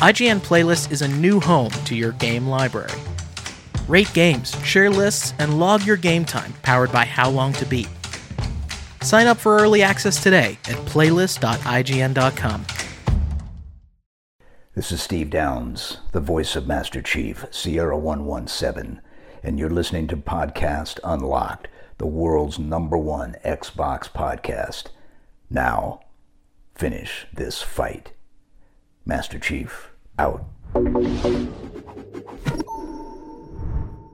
IGN Playlist is a new home to your game library. Rate games, share lists, and log your game time powered by How Long to Beat. Sign up for early access today at playlist.ign.com. This is Steve Downes, the voice of Master Chief, Sierra 117, and you're listening to Podcast Unlocked, the world's number one Xbox podcast. Now, finish this fight. Master Chief, out.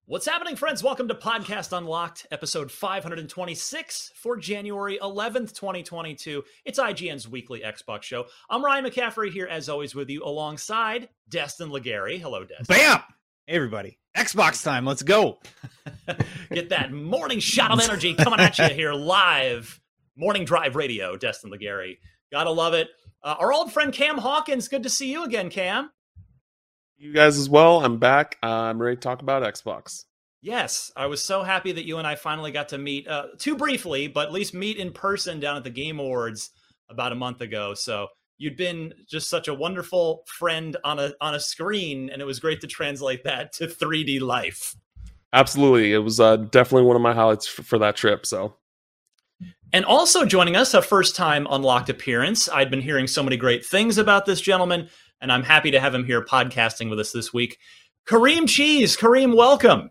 What's happening, friends? Welcome to Podcast Unlocked, episode 526 for January 11th, 2022. It's IGN's weekly Xbox show. I'm Ryan McCaffrey here, as always, with you alongside Destin Legarie. Hello, Destin. Bam! Hey, everybody. Xbox time. Let's go. Get that morning shot of energy coming at you here live. Morning Drive Radio, Destin Legarie. Gotta love it. Uh, our old friend Cam Hawkins, good to see you again, Cam. You guys as well. I'm back. Uh, I'm ready to talk about Xbox. Yes, I was so happy that you and I finally got to meet, uh, too briefly, but at least meet in person down at the Game Awards about a month ago. So you'd been just such a wonderful friend on a on a screen, and it was great to translate that to 3D life. Absolutely, it was uh, definitely one of my highlights for, for that trip. So and also joining us, a first time Unlocked appearance. I'd been hearing so many great things about this gentleman, and I'm happy to have him here podcasting with us this week. Kareem Cheese. Kareem, welcome.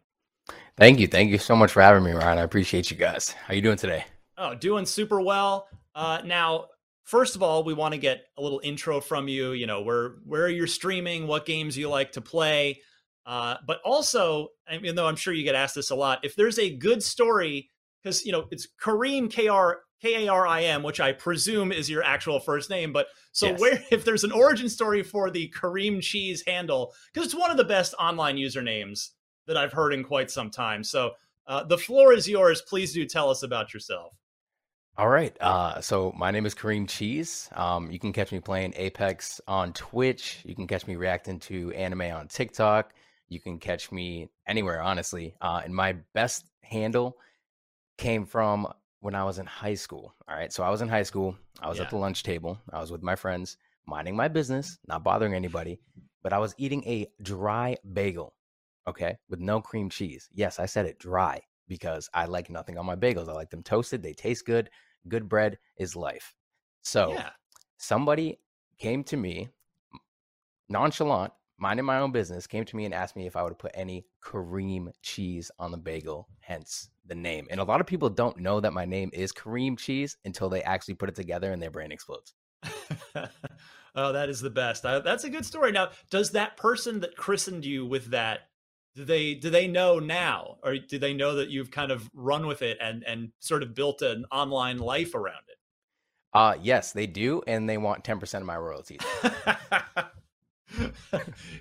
Thank you. Thank you so much for having me, Ryan. I appreciate you guys. How are you doing today? Oh, doing super well. Uh, now, first of all, we want to get a little intro from you. You know, where where you're streaming, what games you like to play, uh, but also, even though I'm sure you get asked this a lot, if there's a good story because you know it's Kareem K R K A R I M, which I presume is your actual first name. But so yes. where if there's an origin story for the Kareem Cheese handle, because it's one of the best online usernames that I've heard in quite some time. So uh, the floor is yours. Please do tell us about yourself. All right. Uh, so my name is Kareem Cheese. Um, you can catch me playing Apex on Twitch. You can catch me reacting to anime on TikTok. You can catch me anywhere, honestly. Uh, and my best handle came from when I was in high school. All right. So I was in high school. I was yeah. at the lunch table. I was with my friends, minding my business, not bothering anybody. But I was eating a dry bagel, okay, with no cream cheese. Yes, I said it dry because I like nothing on my bagels. I like them toasted. They taste good. Good bread is life. So yeah. somebody came to me, nonchalant, minding my own business, came to me and asked me if I would put any cream cheese on the bagel, hence the name. And a lot of people don't know that my name is Kareem Cheese until they actually put it together and their brain explodes. oh, that is the best. Uh, that's a good story. Now, does that person that christened you with that do they do they know now or do they know that you've kind of run with it and and sort of built an online life around it? Uh yes, they do and they want 10% of my royalties.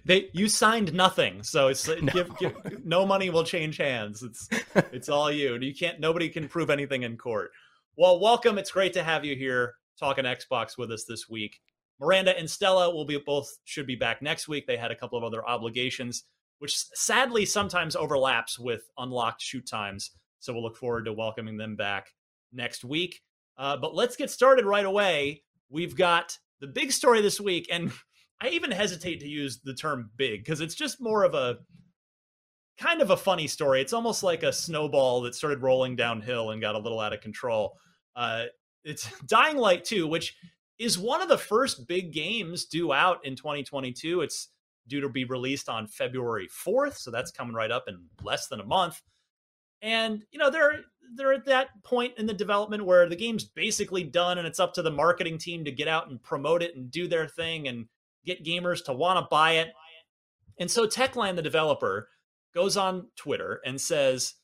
they you signed nothing, so it's no. Give, give, no money will change hands. It's it's all you. You can't. Nobody can prove anything in court. Well, welcome. It's great to have you here talking Xbox with us this week. Miranda and Stella will be both should be back next week. They had a couple of other obligations, which sadly sometimes overlaps with unlocked shoot times. So we'll look forward to welcoming them back next week. Uh, but let's get started right away. We've got the big story this week, and I even hesitate to use the term big because it's just more of a kind of a funny story. It's almost like a snowball that started rolling downhill and got a little out of control. Uh, it's Dying Light 2, which is one of the first big games due out in 2022. It's due to be released on February 4th, so that's coming right up in less than a month. And you know they're they're at that point in the development where the game's basically done, and it's up to the marketing team to get out and promote it and do their thing and get gamers to want to buy it. And so Techland, the developer, goes on Twitter and says,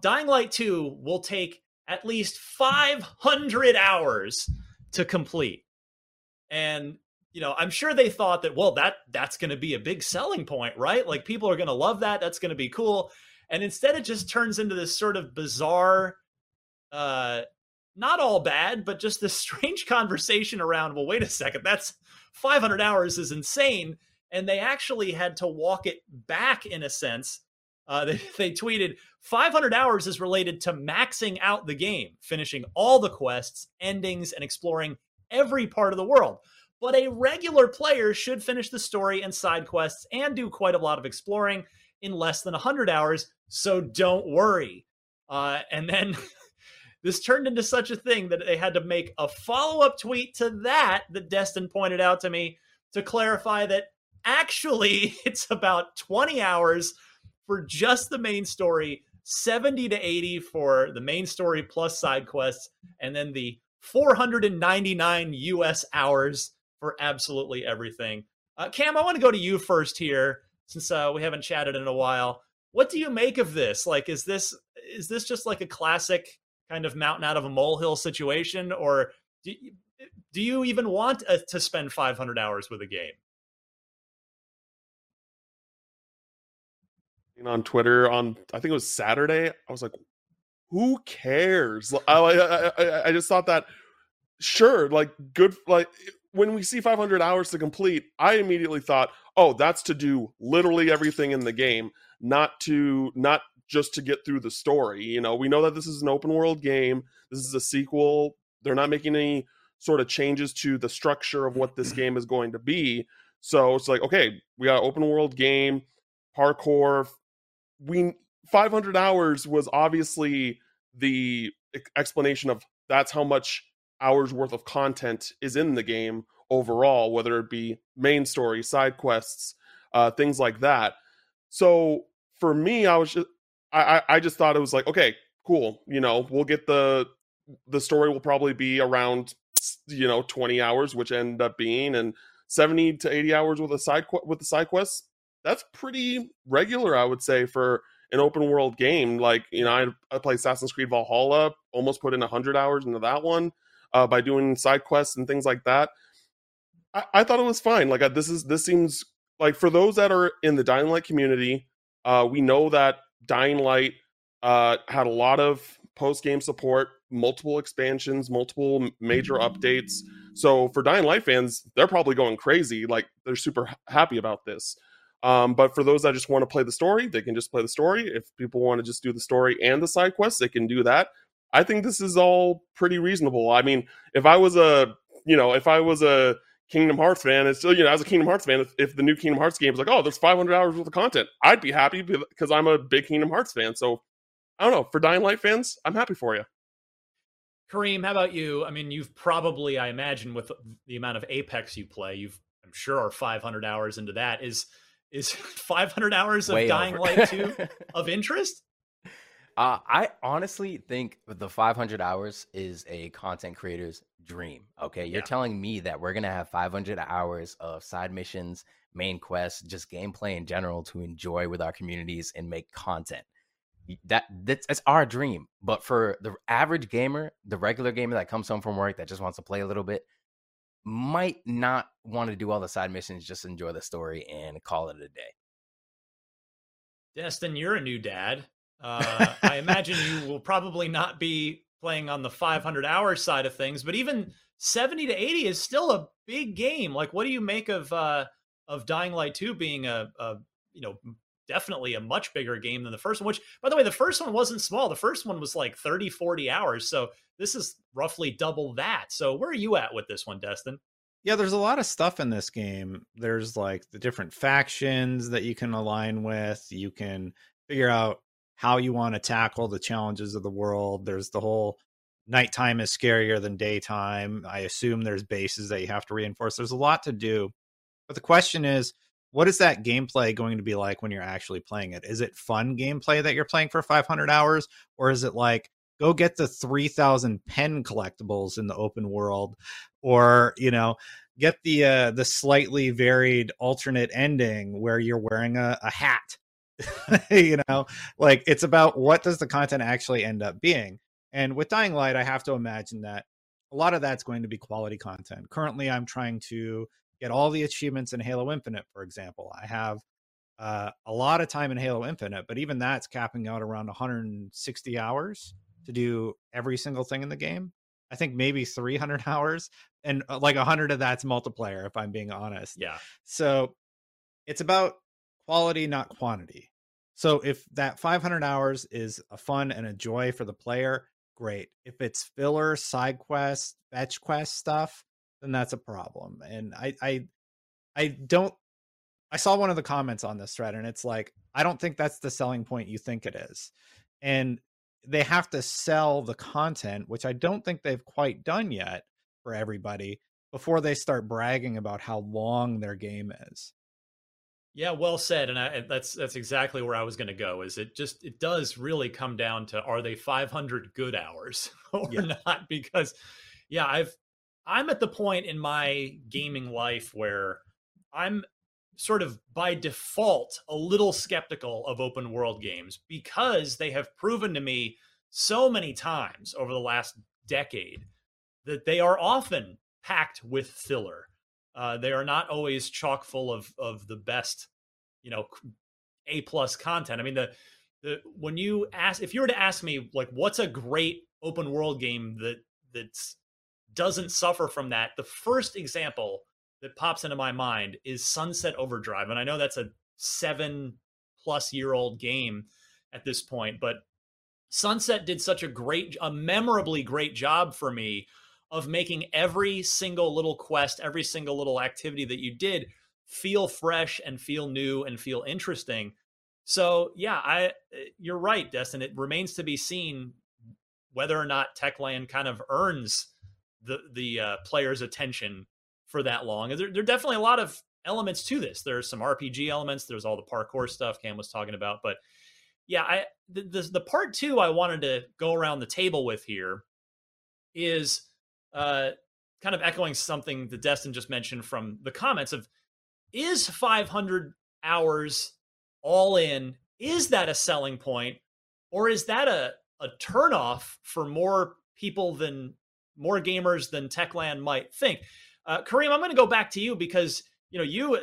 "Dying Light 2 will take at least 500 hours to complete." And you know, I'm sure they thought that, well, that that's going to be a big selling point, right? Like people are going to love that. That's going to be cool. And instead, it just turns into this sort of bizarre, uh, not all bad, but just this strange conversation around, well, wait a second, that's 500 hours is insane. And they actually had to walk it back in a sense. Uh, they, they tweeted 500 hours is related to maxing out the game, finishing all the quests, endings, and exploring every part of the world. But a regular player should finish the story and side quests and do quite a lot of exploring in less than 100 hours. So don't worry. Uh, and then this turned into such a thing that they had to make a follow up tweet to that that Destin pointed out to me to clarify that actually it's about 20 hours for just the main story, 70 to 80 for the main story plus side quests, and then the 499 US hours for absolutely everything. Uh, Cam, I want to go to you first here since uh, we haven't chatted in a while. What do you make of this? Like, is this is this just like a classic kind of mountain out of a molehill situation, or do do you even want a, uh, to spend 500 hours with a game? On Twitter, on I think it was Saturday, I was like, "Who cares?" I, I, I, I just thought that, sure, like good, like when we see 500 hours to complete, I immediately thought, oh, that's to do literally everything in the game, not to not just to get through the story. You know, we know that this is an open world game. This is a sequel. They're not making any sort of changes to the structure of what this game is going to be. So it's like, okay, we got open world game, parkour. We 500 hours was obviously the explanation of that's how much hours worth of content is in the game overall, whether it be main story, side quests, uh, things like that. So for me, I was just I, I just thought it was like, okay, cool. You know, we'll get the the story will probably be around you know 20 hours, which end up being and 70 to 80 hours with a side with the side quests. That's pretty regular, I would say, for an open world game. Like you know, I, I play Assassin's Creed Valhalla, almost put in 100 hours into that one uh, by doing side quests and things like that. I, I thought it was fine. Like uh, this is this seems like for those that are in the Dying Light community, uh, we know that Dying Light uh, had a lot of post game support, multiple expansions, multiple major updates. So for Dying Light fans, they're probably going crazy. Like they're super happy about this. Um, but for those that just want to play the story, they can just play the story. If people want to just do the story and the side quests, they can do that. I think this is all pretty reasonable. I mean, if I was a, you know, if I was a Kingdom Hearts fan, it's still, you know, as a Kingdom Hearts fan, if, if the new Kingdom Hearts game is like, oh, there's 500 hours worth of content, I'd be happy because I'm a big Kingdom Hearts fan. So I don't know. For Dying Light fans, I'm happy for you. Kareem, how about you? I mean, you've probably, I imagine, with the amount of Apex you play, you've, I'm sure, are 500 hours into that. Is is 500 hours of Way Dying over. Light 2 of interest? Uh, I honestly think the 500 hours is a content creator's dream. Okay, you're yeah. telling me that we're gonna have 500 hours of side missions, main quests, just gameplay in general to enjoy with our communities and make content. That that's, that's our dream. But for the average gamer, the regular gamer that comes home from work that just wants to play a little bit, might not want to do all the side missions, just enjoy the story and call it a day. Destin, you're a new dad. Uh, I imagine you will probably not be playing on the 500 hour side of things, but even 70 to 80 is still a big game. Like, what do you make of uh, of Dying Light 2 being a, a you know definitely a much bigger game than the first one, which, by the way, the first one wasn't small. The first one was like 30, 40 hours. So this is roughly double that. So where are you at with this one, Destin? Yeah, there's a lot of stuff in this game. There's like the different factions that you can align with. You can figure out how you want to tackle the challenges of the world. There's the whole nighttime is scarier than daytime. I assume there's bases that you have to reinforce. There's a lot to do. But the question is, what is that gameplay going to be like when you're actually playing it? Is it fun gameplay that you're playing for 500 hours? Or is it like, go get the 3000 pen collectibles in the open world or you know get the uh the slightly varied alternate ending where you're wearing a, a hat you know like it's about what does the content actually end up being and with dying light i have to imagine that a lot of that's going to be quality content currently i'm trying to get all the achievements in halo infinite for example i have uh, a lot of time in halo infinite but even that's capping out around 160 hours to do every single thing in the game. I think maybe 300 hours and uh, like 100 of that's multiplayer if I'm being honest. Yeah. So it's about quality not quantity. So if that 500 hours is a fun and a joy for the player, great. If it's filler, side quest, fetch quest stuff, then that's a problem. And I I I don't I saw one of the comments on this thread and it's like I don't think that's the selling point you think it is. And they have to sell the content, which I don't think they've quite done yet for everybody before they start bragging about how long their game is. Yeah, well said, and I, that's that's exactly where I was going to go. Is it just it does really come down to are they 500 good hours or yeah. not? Because yeah, I've I'm at the point in my gaming life where I'm sort of by default a little skeptical of open world games because they have proven to me so many times over the last decade that they are often packed with filler. Uh, they are not always chock full of of the best, you know, a plus content. I mean, the the when you ask if you were to ask me like what's a great open world game that that doesn't suffer from that, the first example that pops into my mind is Sunset Overdrive. And I know that's a seven plus year old game at this point, but Sunset did such a great, a memorably great job for me of making every single little quest, every single little activity that you did feel fresh and feel new and feel interesting. So yeah, I you're right, Destin. It remains to be seen whether or not Techland kind of earns the the uh, player's attention for that long. There, there are definitely a lot of elements to this. There's some RPG elements. There's all the parkour stuff Cam was talking about. But yeah, I the, the, the part two I wanted to go around the table with here is uh, kind of echoing something that Destin just mentioned from the comments of is 500 hours all in is that a selling point or is that a a turnoff for more people than more gamers than Techland might think? Uh, Kareem, I'm going to go back to you because you know you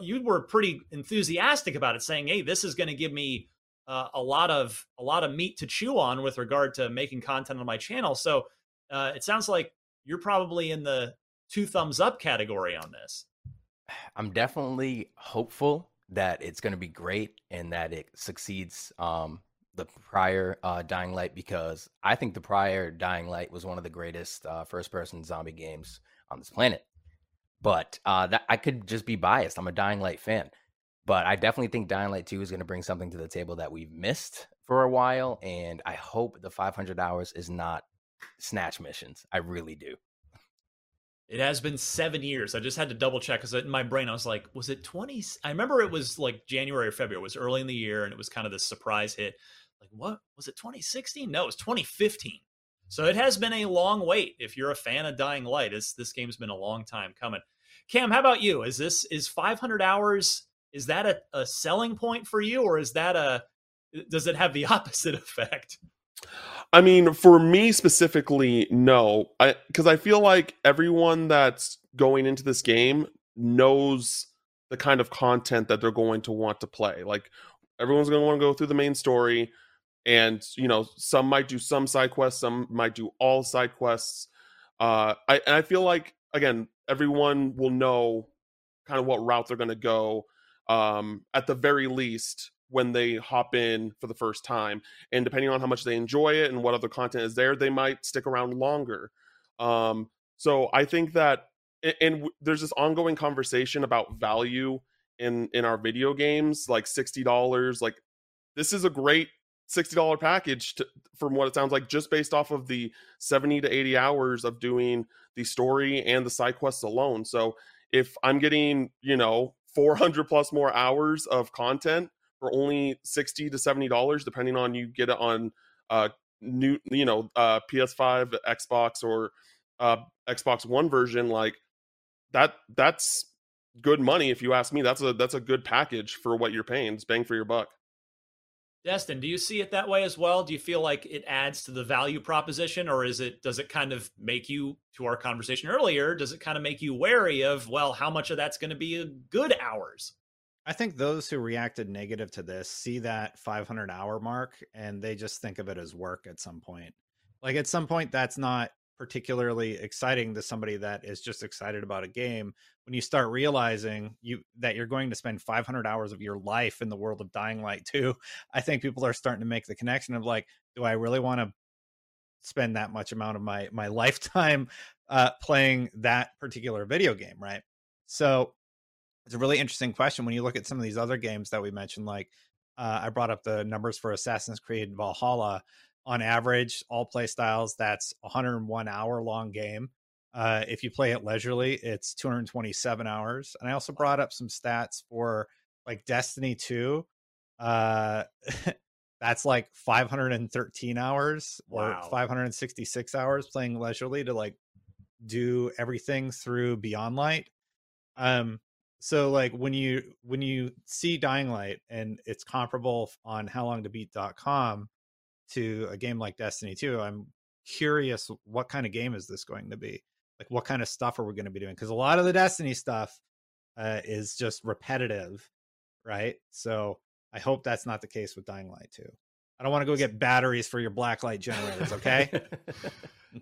you were pretty enthusiastic about it, saying, "Hey, this is going to give me uh, a lot of a lot of meat to chew on with regard to making content on my channel." So uh, it sounds like you're probably in the two thumbs up category on this. I'm definitely hopeful that it's going to be great and that it succeeds um, the prior uh, Dying Light because I think the prior Dying Light was one of the greatest uh, first person zombie games on this planet. But uh, that I could just be biased. I'm a Dying Light fan, but I definitely think Dying Light 2 is going to bring something to the table that we've missed for a while, and I hope the 500 hours is not snatch missions. I really do. It has been seven years. I just had to double check because in my brain I was like, was it 20? I remember it was like January or February. It was early in the year and it was kind of this surprise hit. Like, what was it 2016? No, it was 2015. So it has been a long wait. If you're a fan of Dying Light, it's, this game's been a long time coming. Cam, how about you? Is this is 500 hours? Is that a, a selling point for you, or is that a does it have the opposite effect? I mean, for me specifically, no. I because I feel like everyone that's going into this game knows the kind of content that they're going to want to play. Like everyone's going to want to go through the main story and you know some might do some side quests some might do all side quests uh i and i feel like again everyone will know kind of what route they're going to go um, at the very least when they hop in for the first time. And depending on how much they enjoy it and what other content is there, they might stick around longer. Um, so I think that, and there's this ongoing conversation about value in in our video games, like sixty dollars. Like this is a great $60 package to, from what it sounds like just based off of the 70 to 80 hours of doing the story and the side quests alone so if i'm getting you know 400 plus more hours of content for only 60 to 70 dollars depending on you get it on uh new you know uh ps5 xbox or uh xbox one version like that that's good money if you ask me that's a that's a good package for what you're paying it's bang for your buck Destin, do you see it that way as well? Do you feel like it adds to the value proposition, or is it does it kind of make you, to our conversation earlier, does it kind of make you wary of, well, how much of that's going to be good hours? I think those who reacted negative to this see that 500 hour mark and they just think of it as work at some point. Like at some point, that's not particularly exciting to somebody that is just excited about a game when you start realizing you that you're going to spend 500 hours of your life in the world of dying light 2 i think people are starting to make the connection of like do i really want to spend that much amount of my my lifetime uh playing that particular video game right so it's a really interesting question when you look at some of these other games that we mentioned like uh, i brought up the numbers for assassin's creed valhalla on average, all play styles, that's 101 hour long game. Uh, if you play it leisurely, it's 227 hours. And I also brought up some stats for like Destiny 2. Uh, that's like 513 hours or 566 hours playing leisurely to like do everything through Beyond Light. Um, so like when you when you see Dying Light and it's comparable on how long to beat.com, to a game like Destiny 2, I'm curious what kind of game is this going to be? Like, what kind of stuff are we going to be doing? Because a lot of the Destiny stuff uh, is just repetitive, right? So I hope that's not the case with Dying Light 2. I don't want to go get batteries for your blacklight generators, okay?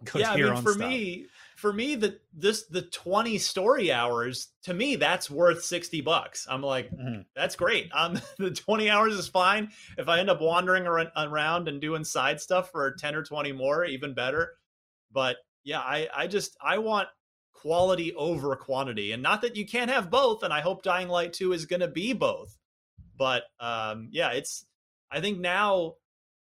yeah, I mean, for stuff. me, for me, the this the twenty story hours to me that's worth sixty bucks. I'm like, mm-hmm. that's great. Um, the twenty hours is fine. If I end up wandering around and doing side stuff for ten or twenty more, even better. But yeah, I I just I want quality over quantity, and not that you can't have both. And I hope Dying Light Two is going to be both. But um, yeah, it's I think now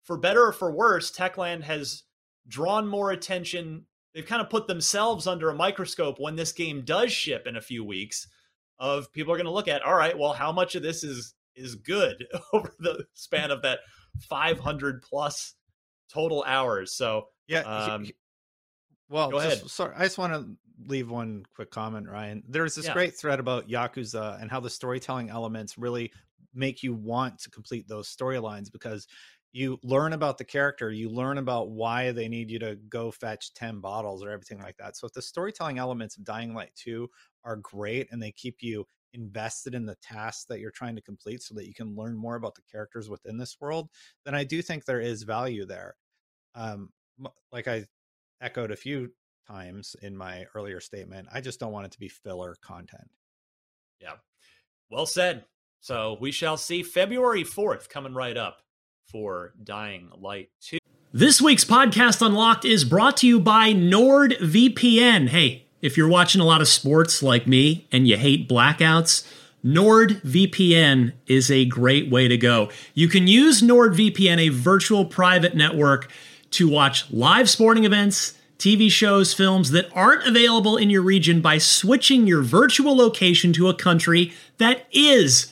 for better or for worse, Techland has drawn more attention. They've kind of put themselves under a microscope when this game does ship in a few weeks. Of people are going to look at, all right, well, how much of this is is good over the span of that 500 plus total hours. So yeah. Um, well, go just, ahead. Sorry, I just want to leave one quick comment, Ryan. There's this yeah. great thread about Yakuza and how the storytelling elements really make you want to complete those storylines because you learn about the character you learn about why they need you to go fetch 10 bottles or everything like that. So if the storytelling elements of dying light 2 are great and they keep you invested in the tasks that you're trying to complete so that you can learn more about the characters within this world then i do think there is value there. Um like i echoed a few times in my earlier statement i just don't want it to be filler content. Yeah. Well said. So we shall see february 4th coming right up for Dying Light 2. This week's podcast Unlocked is brought to you by NordVPN. Hey, if you're watching a lot of sports like me and you hate blackouts, NordVPN is a great way to go. You can use NordVPN, a virtual private network, to watch live sporting events, TV shows, films that aren't available in your region by switching your virtual location to a country that is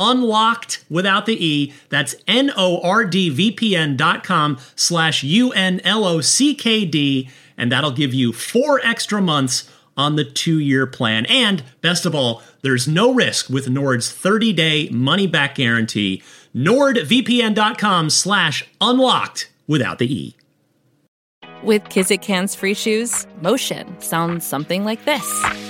unlocked without the E. That's N-O-R-D-V-P-N dot com slash U-N-L-O-C-K-D. And that'll give you four extra months on the two-year plan. And best of all, there's no risk with Nord's 30-day money-back guarantee. NordVPN.com slash unlocked without the E. With Kizik Hands Free Shoes, motion sounds something like this.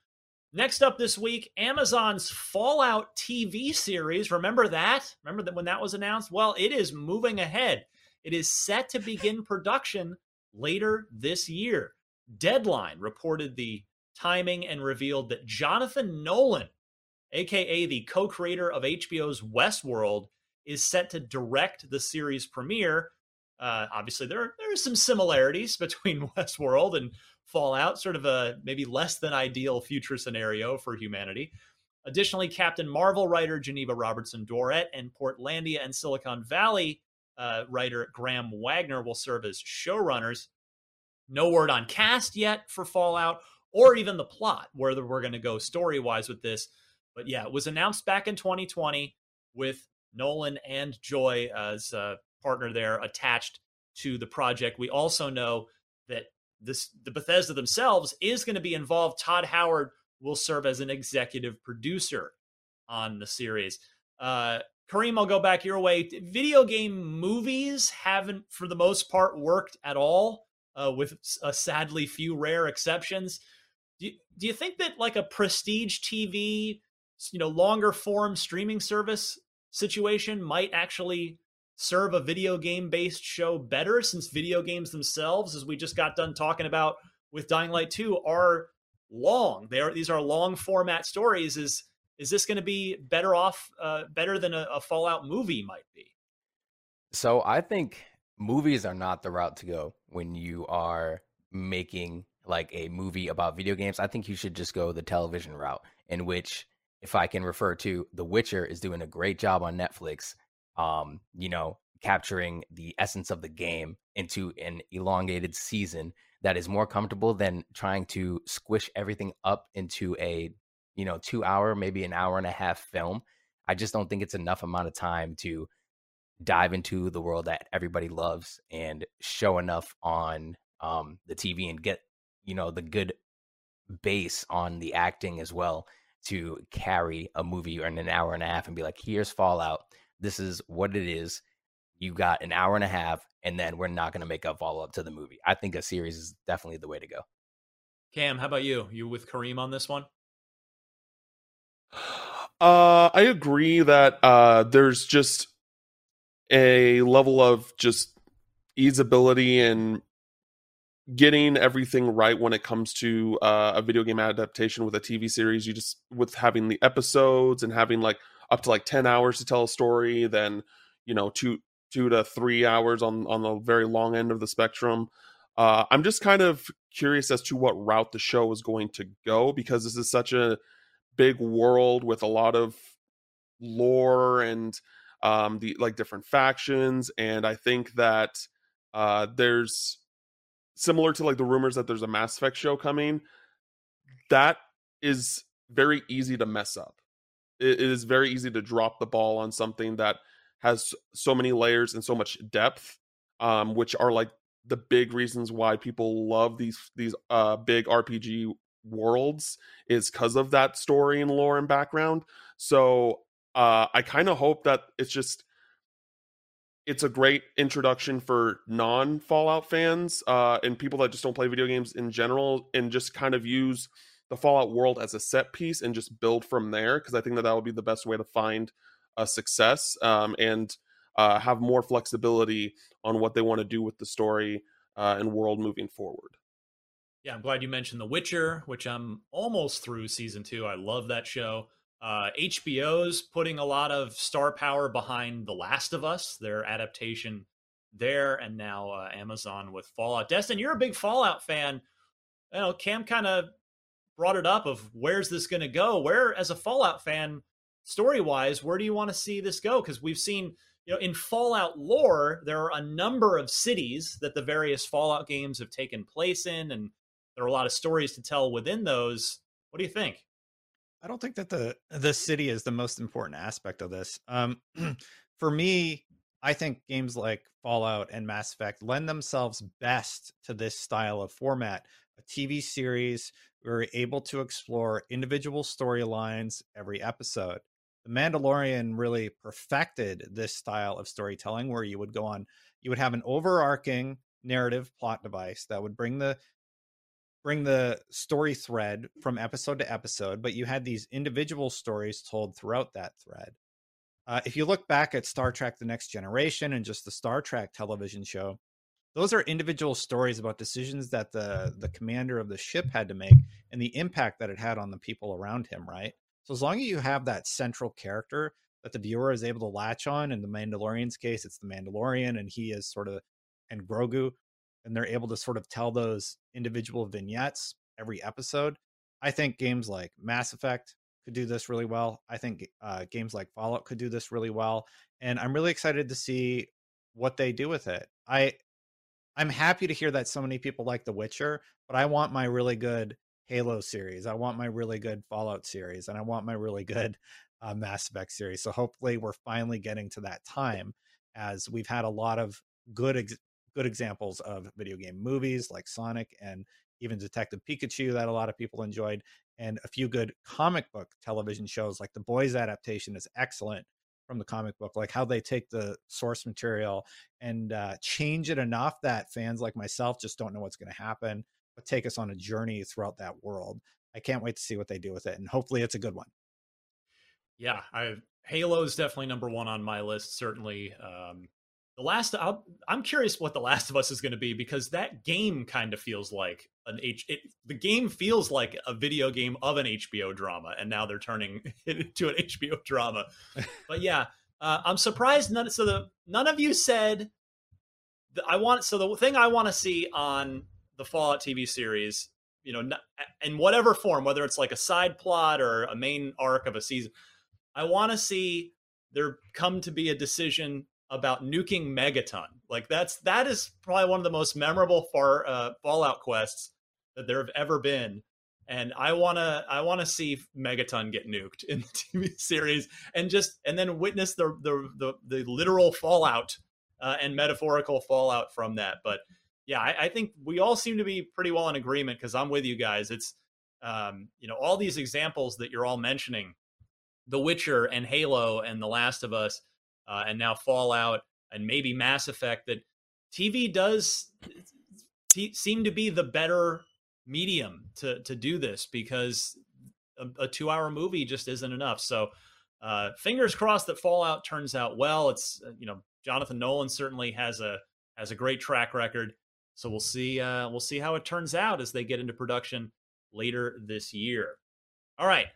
Next up this week, Amazon's Fallout TV series. Remember that? Remember that when that was announced? Well, it is moving ahead. It is set to begin production later this year. Deadline reported the timing and revealed that Jonathan Nolan, aka the co creator of HBO's Westworld, is set to direct the series premiere. Uh, obviously, there are, there are some similarities between Westworld and Fallout, sort of a maybe less than ideal future scenario for humanity. Additionally, Captain Marvel writer Geneva Robertson Dworet and Portlandia and Silicon Valley uh, writer Graham Wagner will serve as showrunners. No word on cast yet for Fallout or even the plot, whether we're going to go story wise with this. But yeah, it was announced back in 2020 with Nolan and Joy as a partner there attached to the project. We also know this the Bethesda themselves is going to be involved. Todd Howard will serve as an executive producer on the series. Uh, Kareem, I'll go back your way. Video game movies haven't, for the most part, worked at all, uh, with a sadly few rare exceptions. Do you, do you think that like a prestige TV, you know, longer form streaming service situation might actually serve a video game based show better since video games themselves as we just got done talking about with Dying Light 2 are long they are these are long format stories is is this going to be better off uh, better than a, a fallout movie might be So I think movies are not the route to go when you are making like a movie about video games. I think you should just go the television route, in which, if I can refer to, The Witcher is doing a great job on Netflix. Um, you know, capturing the essence of the game into an elongated season that is more comfortable than trying to squish everything up into a you know two hour maybe an hour and a half film. I just don't think it's enough amount of time to dive into the world that everybody loves and show enough on um, the tv and get you know the good base on the acting as well to carry a movie in an hour and a half and be like here's fallout this is what it is you got an hour and a half and then we're not going to make a follow up to the movie. I think a series is definitely the way to go. Cam how about you? You with kareem on this one? Uh, I agree that uh, there's just a level of just easeability and getting everything right when it comes to uh, a video game adaptation with a TV series. You just with having the episodes and having like up to like ten hours to tell a story, then you know two two to three hours on on the very long end of the spectrum. Uh, I'm just kind of curious as to what route the show is going to go because this is such a big world with a lot of lore and um the like different factions and i think that uh there's similar to like the rumors that there's a mass effect show coming that is very easy to mess up it, is very easy to drop the ball on something that has so many layers and so much depth um which are like the big reasons why people love these these uh big rpg worlds is because of that story and lore and background. So uh, I kind of hope that it's just it's a great introduction for non Fallout fans uh, and people that just don't play video games in general, and just kind of use the Fallout world as a set piece and just build from there. Because I think that that would be the best way to find a success um, and uh, have more flexibility on what they want to do with the story uh, and world moving forward. Yeah, I'm glad you mentioned The Witcher, which I'm almost through season two. I love that show. Uh, HBO's putting a lot of star power behind The Last of Us, their adaptation there, and now uh, Amazon with Fallout. Destin, you're a big Fallout fan. You know, Cam kind of brought it up of where's this going to go? Where, as a Fallout fan, story wise, where do you want to see this go? Because we've seen, you know, in Fallout lore, there are a number of cities that the various Fallout games have taken place in, and there are a lot of stories to tell within those. What do you think? I don't think that the the city is the most important aspect of this. Um, for me, I think games like Fallout and Mass Effect lend themselves best to this style of format. A TV series where we're able to explore individual storylines every episode. The Mandalorian really perfected this style of storytelling where you would go on, you would have an overarching narrative plot device that would bring the bring the story thread from episode to episode, but you had these individual stories told throughout that thread. Uh, if you look back at Star Trek The Next Generation and just the Star Trek television show, those are individual stories about decisions that the the commander of the ship had to make and the impact that it had on the people around him, right? So as long as you have that central character that the viewer is able to latch on, in the Mandalorian's case, it's the Mandalorian and he is sort of and Grogu, and they're able to sort of tell those individual vignettes every episode. I think games like Mass Effect could do this really well. I think uh, games like Fallout could do this really well, and I'm really excited to see what they do with it. I I'm happy to hear that so many people like The Witcher, but I want my really good Halo series. I want my really good Fallout series, and I want my really good uh, Mass Effect series. So hopefully, we're finally getting to that time, as we've had a lot of good ex- good examples of video game movies like Sonic and even Detective Pikachu that a lot of people enjoyed, and a few good comic book television shows like the Boys adaptation is excellent from the comic book, like how they take the source material and uh, change it enough that fans like myself just don't know what's going to happen, but take us on a journey throughout that world. I can't wait to see what they do with it, and hopefully it's a good one. Yeah, I Halo is definitely number one on my list. Certainly, um, the last i am curious what the last of us is going to be because that game kind of feels like an h it, the game feels like a video game of an hbo drama and now they're turning it into an hbo drama. But yeah uh, i'm surprised none so the none of you said i want so the thing i want to see on the fallout tv series you know in whatever form whether it's like a side plot or a main arc of a season i want to see there come to be a decision about nuking Megaton. Like that's that is probably one of the most memorable far uh, Fallout quests that there have ever been. And I wanna I wanna see Megaton get nuked in the TV series and just and then witness the the the, the literal fallout uh, and metaphorical fallout from that. But yeah, I, I, think we all seem to be pretty well in agreement because I'm with you guys. It's um, you know all these examples that you're all mentioning, The Witcher and Halo and The Last of Us uh, and now Fallout and maybe Mass Effect that TV does t- seem to be the better medium to to do this because a, a two hour movie just isn't enough. So uh, fingers crossed that Fallout turns out well. It's uh, you know Jonathan Nolan certainly has a has a great track record. So we'll see uh, we'll see how it turns out as they get into production later this year. All right.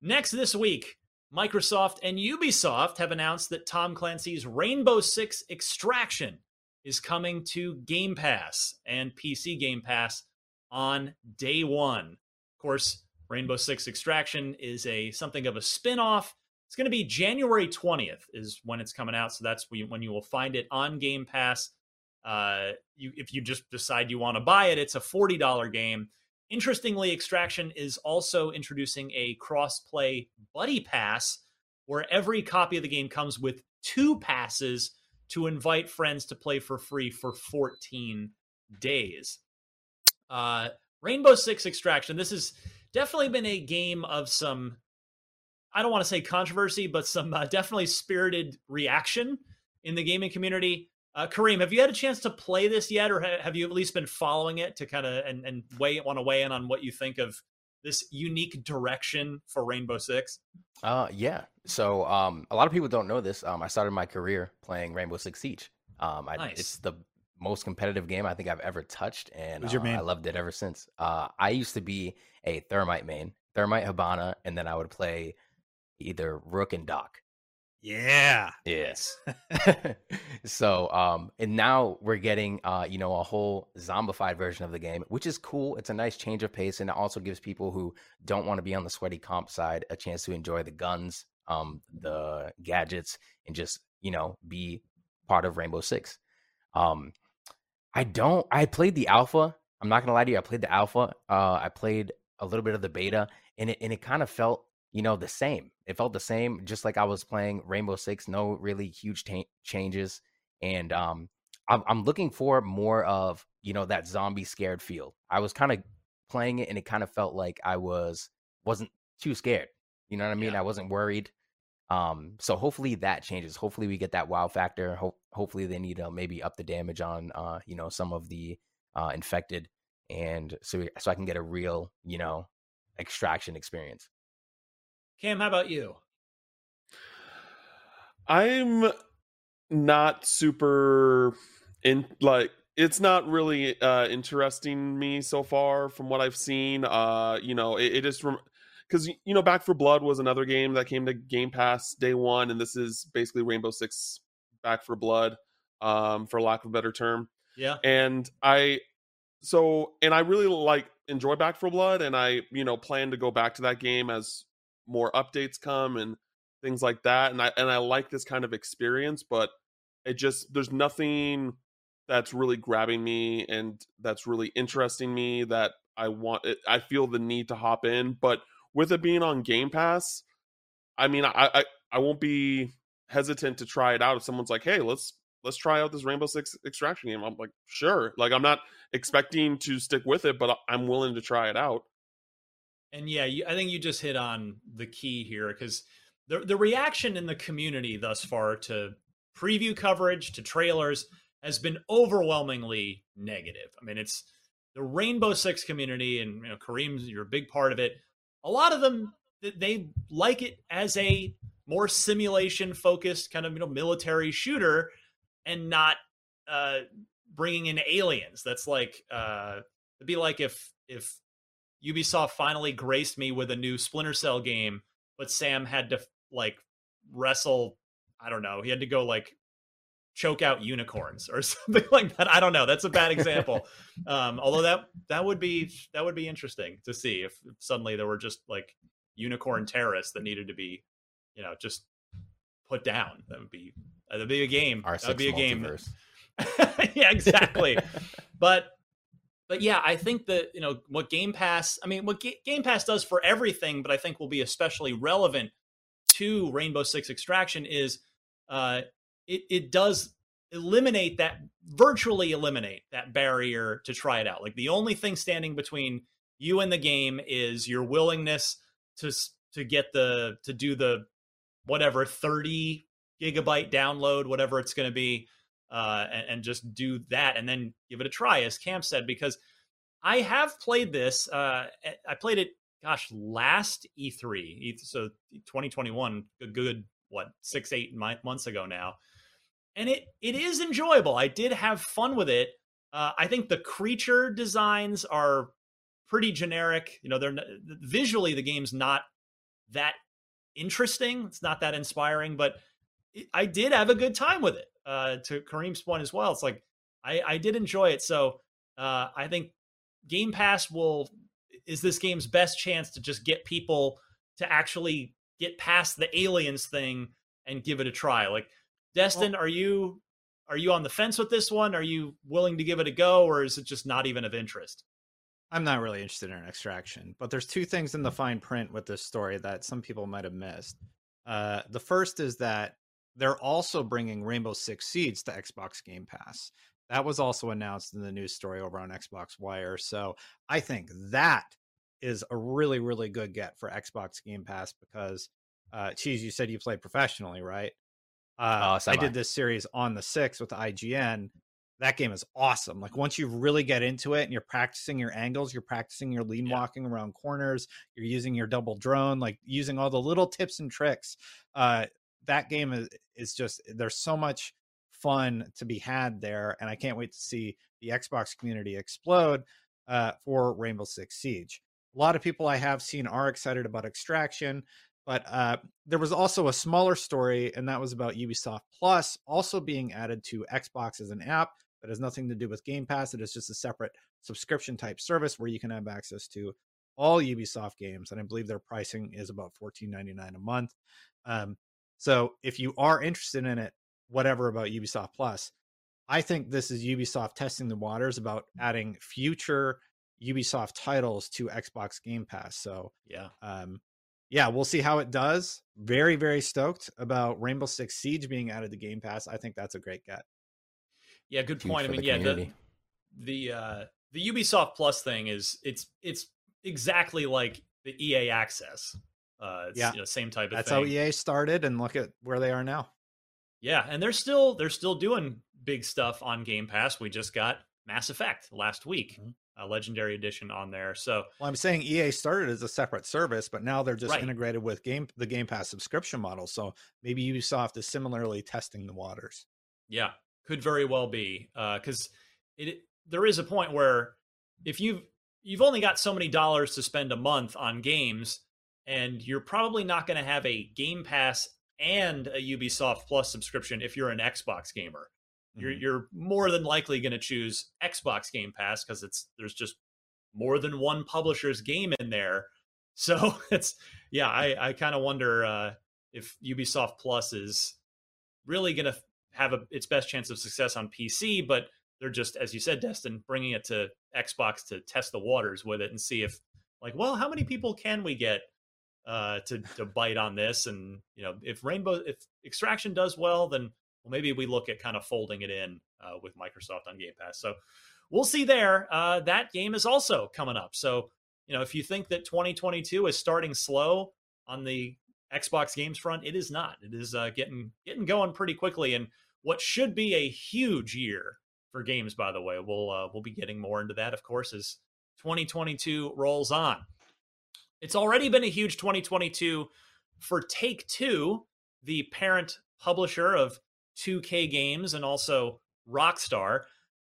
Next this week, Microsoft and Ubisoft have announced that Tom Clancy's Rainbow Six Extraction is coming to Game Pass and PC Game Pass on day one. Of course, Rainbow Six Extraction is a something of a spin-off. It's going to be January 20th is when it's coming out, so that's when you will find it on Game Pass. Uh, you, if you just decide you want to buy it, it's a $40 game. Interestingly, Extraction is also introducing a cross-play buddy pass where every copy of the game comes with two passes to invite friends to play for free for 14 days. Uh, Rainbow Six Extraction. This has definitely been a game of some, I don't want to say controversy, but some uh, definitely spirited reaction in the gaming community. Uh, Kareem, have you had a chance to play this yet, or have you at least been following it to kind of and, and weigh want to weigh in on what you think of this unique direction for Rainbow Six? Uh, yeah. So, um, a lot of people don't know this. Um, I started my career playing Rainbow Six Siege. Um, I, nice. it's the most competitive game I think I've ever touched, and Who's your uh, main? I loved it ever since. Uh, I used to be a Thermite main, Thermite Hibana, and then I would play either Rook and Doc. Yeah. Yes. so, um, and now we're getting, uh, you know, a whole zombified version of the game, which is cool. It's a nice change of pace, and it also gives people who don't want to be on the sweaty comp side a chance to enjoy the guns, um, the gadgets, and just, you know, be part of Rainbow Six. Um, I don't. I played the alpha. I'm not gonna lie to you. I played the alpha. Uh, I played a little bit of the beta, and it and it kind of felt, you know, the same. It felt the same, just like I was playing Rainbow Six. No really huge ta- changes, and um, I'm, I'm looking for more of you know that zombie scared feel. I was kind of playing it, and it kind of felt like I was wasn't too scared. You know what I mean? I wasn't worried. Um, so hopefully that changes. Hopefully we get that wow factor. Ho- hopefully they need to maybe up the damage on uh, you know, some of the uh infected and so so I can get a real, you know, extraction experience. Cam, how about you? I'm not super in like it's not really uh interesting me so far from what I've seen. Uh you know, it, it just because you know Back 4 Blood was another game that came to Game Pass day one, and this is basically Rainbow Six Back 4 Blood, um, for lack of a better term. Yeah. And I so and I really like enjoy Back 4 Blood, and I you know plan to go back to that game as more updates come and things like that. And I and I like this kind of experience, but it just there's nothing that's really grabbing me and that's really interesting me that I want. it, I feel the need to hop in, but with it being on Game Pass, I mean, I, I I won't be hesitant to try it out if someone's like, "Hey, let's let's try out this Rainbow Six Extraction game." I'm like, "Sure." Like, I'm not expecting to stick with it, but I'm willing to try it out. And yeah, you, I think you just hit on the key here because the the reaction in the community thus far to preview coverage to trailers has been overwhelmingly negative. I mean, it's the Rainbow Six community, and you know, Kareem's you're a big part of it. A lot of them they like it as a more simulation focused kind of you know military shooter, and not uh, bringing in aliens. That's like uh, it'd be like if if Ubisoft finally graced me with a new Splinter Cell game, but Sam had to like wrestle. I don't know. He had to go like choke out unicorns or something like that. I don't know. That's a bad example. um, although that that would be that would be interesting to see if suddenly there were just like unicorn terrorists that needed to be, you know, just put down. That would be that'd be a game. Our that would be a game. yeah, exactly. but but yeah, I think that you know what Game Pass. I mean, what Ga- Game Pass does for everything, but I think will be especially relevant to Rainbow Six Extraction is uh, it it does eliminate that virtually eliminate that barrier to try it out. Like the only thing standing between you and the game is your willingness to to get the to do the whatever 30 gigabyte download whatever it's going to be uh, and, and just do that and then give it a try, as Cam said, because I have played this. Uh, I played it, gosh, last E3, E- so 2021, a good what six, eight months ago now, and it it is enjoyable. I did have fun with it. Uh, I think the creature designs are pretty generic. You know, they're visually the game's not that interesting. It's not that inspiring, but I did have a good time with it. Uh, to Kareem's point as well, it's like I, I did enjoy it. So uh, I think Game Pass will is this game's best chance to just get people to actually get past the aliens thing and give it a try. Like Destin, are you are you on the fence with this one? Are you willing to give it a go, or is it just not even of interest? I'm not really interested in extraction, but there's two things in the fine print with this story that some people might have missed. Uh, the first is that they're also bringing Rainbow Six Siege to Xbox Game Pass. That was also announced in the news story over on Xbox Wire. So I think that is a really, really good get for Xbox Game Pass because, uh, Cheese, you said you played professionally, right? Uh, Uh, I did this series on the six with IGN. That game is awesome. Like once you really get into it and you're practicing your angles, you're practicing your lean walking around corners, you're using your double drone, like using all the little tips and tricks. Uh, that game is is just there's so much fun to be had there, and I can't wait to see the Xbox community explode uh, for Rainbow Six Siege. A lot of people I have seen are excited about Extraction, but uh, there was also a smaller story, and that was about Ubisoft Plus also being added to Xbox as an app that has nothing to do with Game Pass. It is just a separate subscription type service where you can have access to all Ubisoft games, and I believe their pricing is about fourteen ninety nine a month. Um, so if you are interested in it, whatever about Ubisoft Plus, I think this is Ubisoft testing the waters about adding future Ubisoft titles to Xbox Game Pass. So yeah, um, yeah, we'll see how it does. Very, very stoked about Rainbow Six Siege being added to Game Pass. I think that's a great get. Yeah, good point. I mean, yeah, the the uh, the Ubisoft Plus thing is it's it's exactly like the EA Access. Uh, yeah, you know, same type of That's thing. how EA started, and look at where they are now. Yeah, and they're still they're still doing big stuff on Game Pass. We just got Mass Effect last week, mm-hmm. a Legendary Edition on there. So, well, I'm saying EA started as a separate service, but now they're just right. integrated with game the Game Pass subscription model. So maybe Ubisoft is similarly testing the waters. Yeah, could very well be because uh, it there is a point where if you've you've only got so many dollars to spend a month on games, and you're probably not going to have a Game Pass and a Ubisoft Plus subscription if you're an Xbox gamer. Mm-hmm. You're you're more than likely going to choose Xbox Game Pass because it's there's just more than one publisher's game in there. So it's yeah, I I kind of wonder uh, if Ubisoft Plus is really going to have a, its best chance of success on PC, but they're just as you said, Destin, bringing it to Xbox to test the waters with it and see if like, well, how many people can we get uh, to to bite on this? And you know, if Rainbow, if Extraction does well, then well, maybe we look at kind of folding it in uh, with Microsoft on Game Pass. So we'll see there. Uh, that game is also coming up. So you know, if you think that 2022 is starting slow on the Xbox games front, it is not. It is uh, getting getting going pretty quickly, and what should be a huge year for games. By the way, we'll uh, we'll be getting more into that, of course, as 2022 rolls on. It's already been a huge 2022 for Take Two, the parent publisher of 2K games and also Rockstar.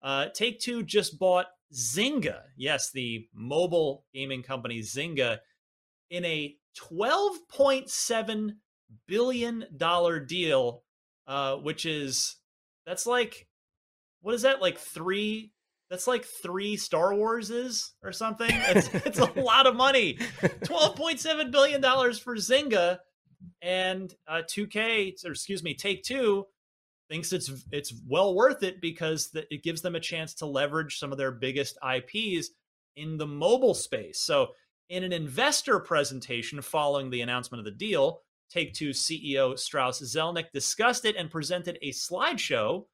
Uh, Take Two just bought Zynga. Yes, the mobile gaming company Zynga in a $12.7 billion deal, uh, which is that's like what is that like three that's like three Star Warses or something. It's, it's a lot of money. Twelve point seven billion dollars for Zynga, and uh, 2K or excuse me, Take Two thinks it's it's well worth it because the, it gives them a chance to leverage some of their biggest IPs in the mobile space. So, in an investor presentation following the announcement of the deal, Take Two CEO Strauss Zelnick discussed it and presented a slideshow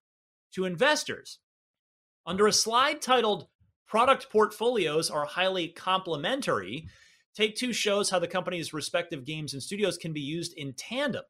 to investors. Under a slide titled Product Portfolios Are Highly Complementary, Take Two shows how the company's respective games and studios can be used in tandem.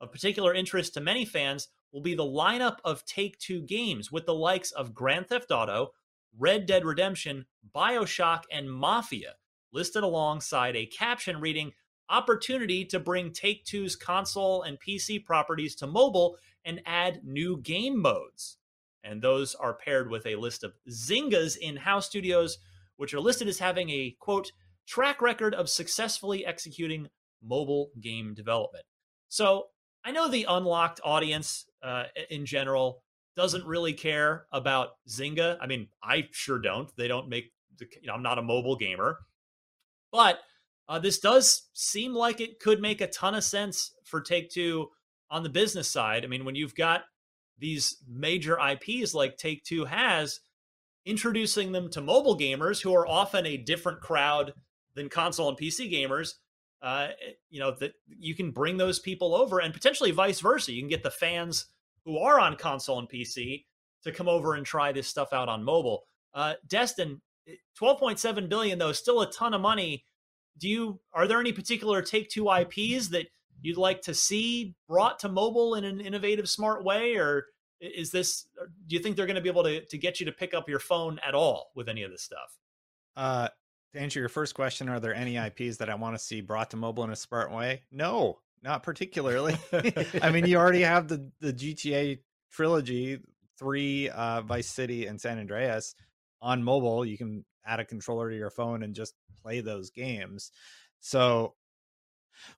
Of particular interest to many fans will be the lineup of Take Two games with the likes of Grand Theft Auto, Red Dead Redemption, Bioshock, and Mafia, listed alongside a caption reading Opportunity to bring Take Two's console and PC properties to mobile and add new game modes. And those are paired with a list of Zynga's in house studios, which are listed as having a quote, track record of successfully executing mobile game development. So I know the unlocked audience uh, in general doesn't really care about Zynga. I mean, I sure don't. They don't make, the, you know, I'm not a mobile gamer. But uh, this does seem like it could make a ton of sense for Take Two on the business side. I mean, when you've got these major IPs like Take Two has, introducing them to mobile gamers who are often a different crowd than console and PC gamers. Uh, you know that you can bring those people over, and potentially vice versa. You can get the fans who are on console and PC to come over and try this stuff out on mobile. Uh, Destin, eh, twelve point seven billion though, still a ton of money. Do you are there any particular Take Two IPs that you'd like to see brought to mobile in an innovative, smart way, or is this? Do you think they're going to be able to to get you to pick up your phone at all with any of this stuff? Uh, to answer your first question, are there any IPs that I want to see brought to mobile in a smart way? No, not particularly. I mean, you already have the the GTA trilogy, three uh, Vice City and San Andreas on mobile. You can add a controller to your phone and just play those games. So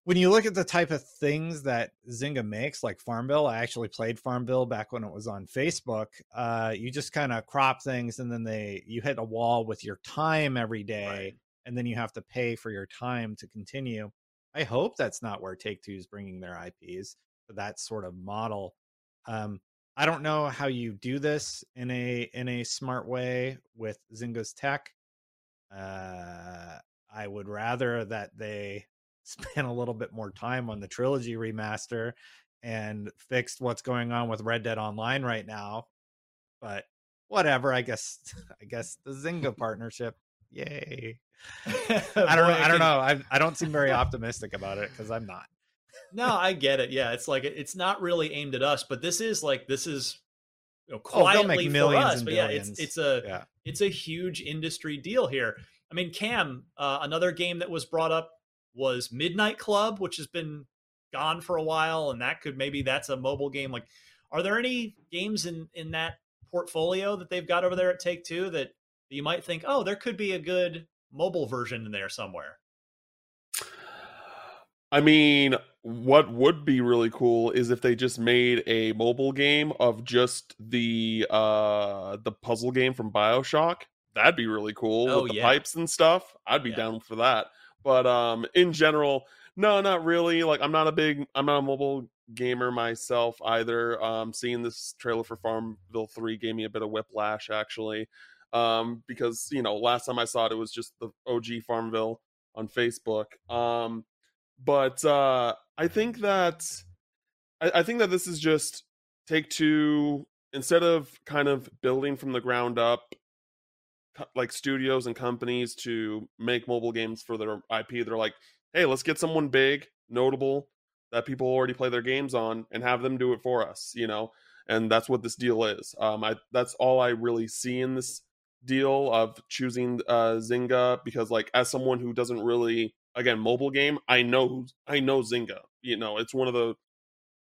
when you look at the type of things that Zynga makes, like Farmville, I actually played Farmville back when it was on Facebook. Uh, you just kind of crop things, and then they you hit a wall with your time every day, right. and then you have to pay for your time to continue. I hope that's not where Take Two is bringing their IPs that sort of model. Um, I don't know how you do this in a in a smart way with Zynga's tech. Uh, I would rather that they spent a little bit more time on the trilogy remaster and fixed what's going on with Red Dead Online right now. But whatever, I guess I guess the Zynga partnership. Yay. I don't know. I don't know. I I don't seem very optimistic about it because I'm not. no, I get it. Yeah, it's like it's not really aimed at us, but this is like this is you know, quietly oh, for us. But yeah, it's it's a yeah. it's a huge industry deal here. I mean, Cam, uh, another game that was brought up was Midnight Club, which has been gone for a while, and that could maybe that's a mobile game. Like, are there any games in in that portfolio that they've got over there at Take Two that you might think, oh, there could be a good mobile version in there somewhere? I mean, what would be really cool is if they just made a mobile game of just the uh the puzzle game from BioShock. That'd be really cool oh, with the yeah. pipes and stuff. I'd be yeah. down for that. But um, in general, no, not really. Like I'm not a big, I'm not a mobile gamer myself either. Um, seeing this trailer for Farmville 3 gave me a bit of whiplash actually. Um, because you know, last time I saw it, it was just the OG Farmville on Facebook. Um, but uh, I think that I, I think that this is just take two instead of kind of building from the ground up like studios and companies to make mobile games for their IP. They're like, hey, let's get someone big, notable that people already play their games on, and have them do it for us. You know, and that's what this deal is. Um, I that's all I really see in this deal of choosing uh, Zynga because, like, as someone who doesn't really again mobile game, I know I know Zynga. You know, it's one of the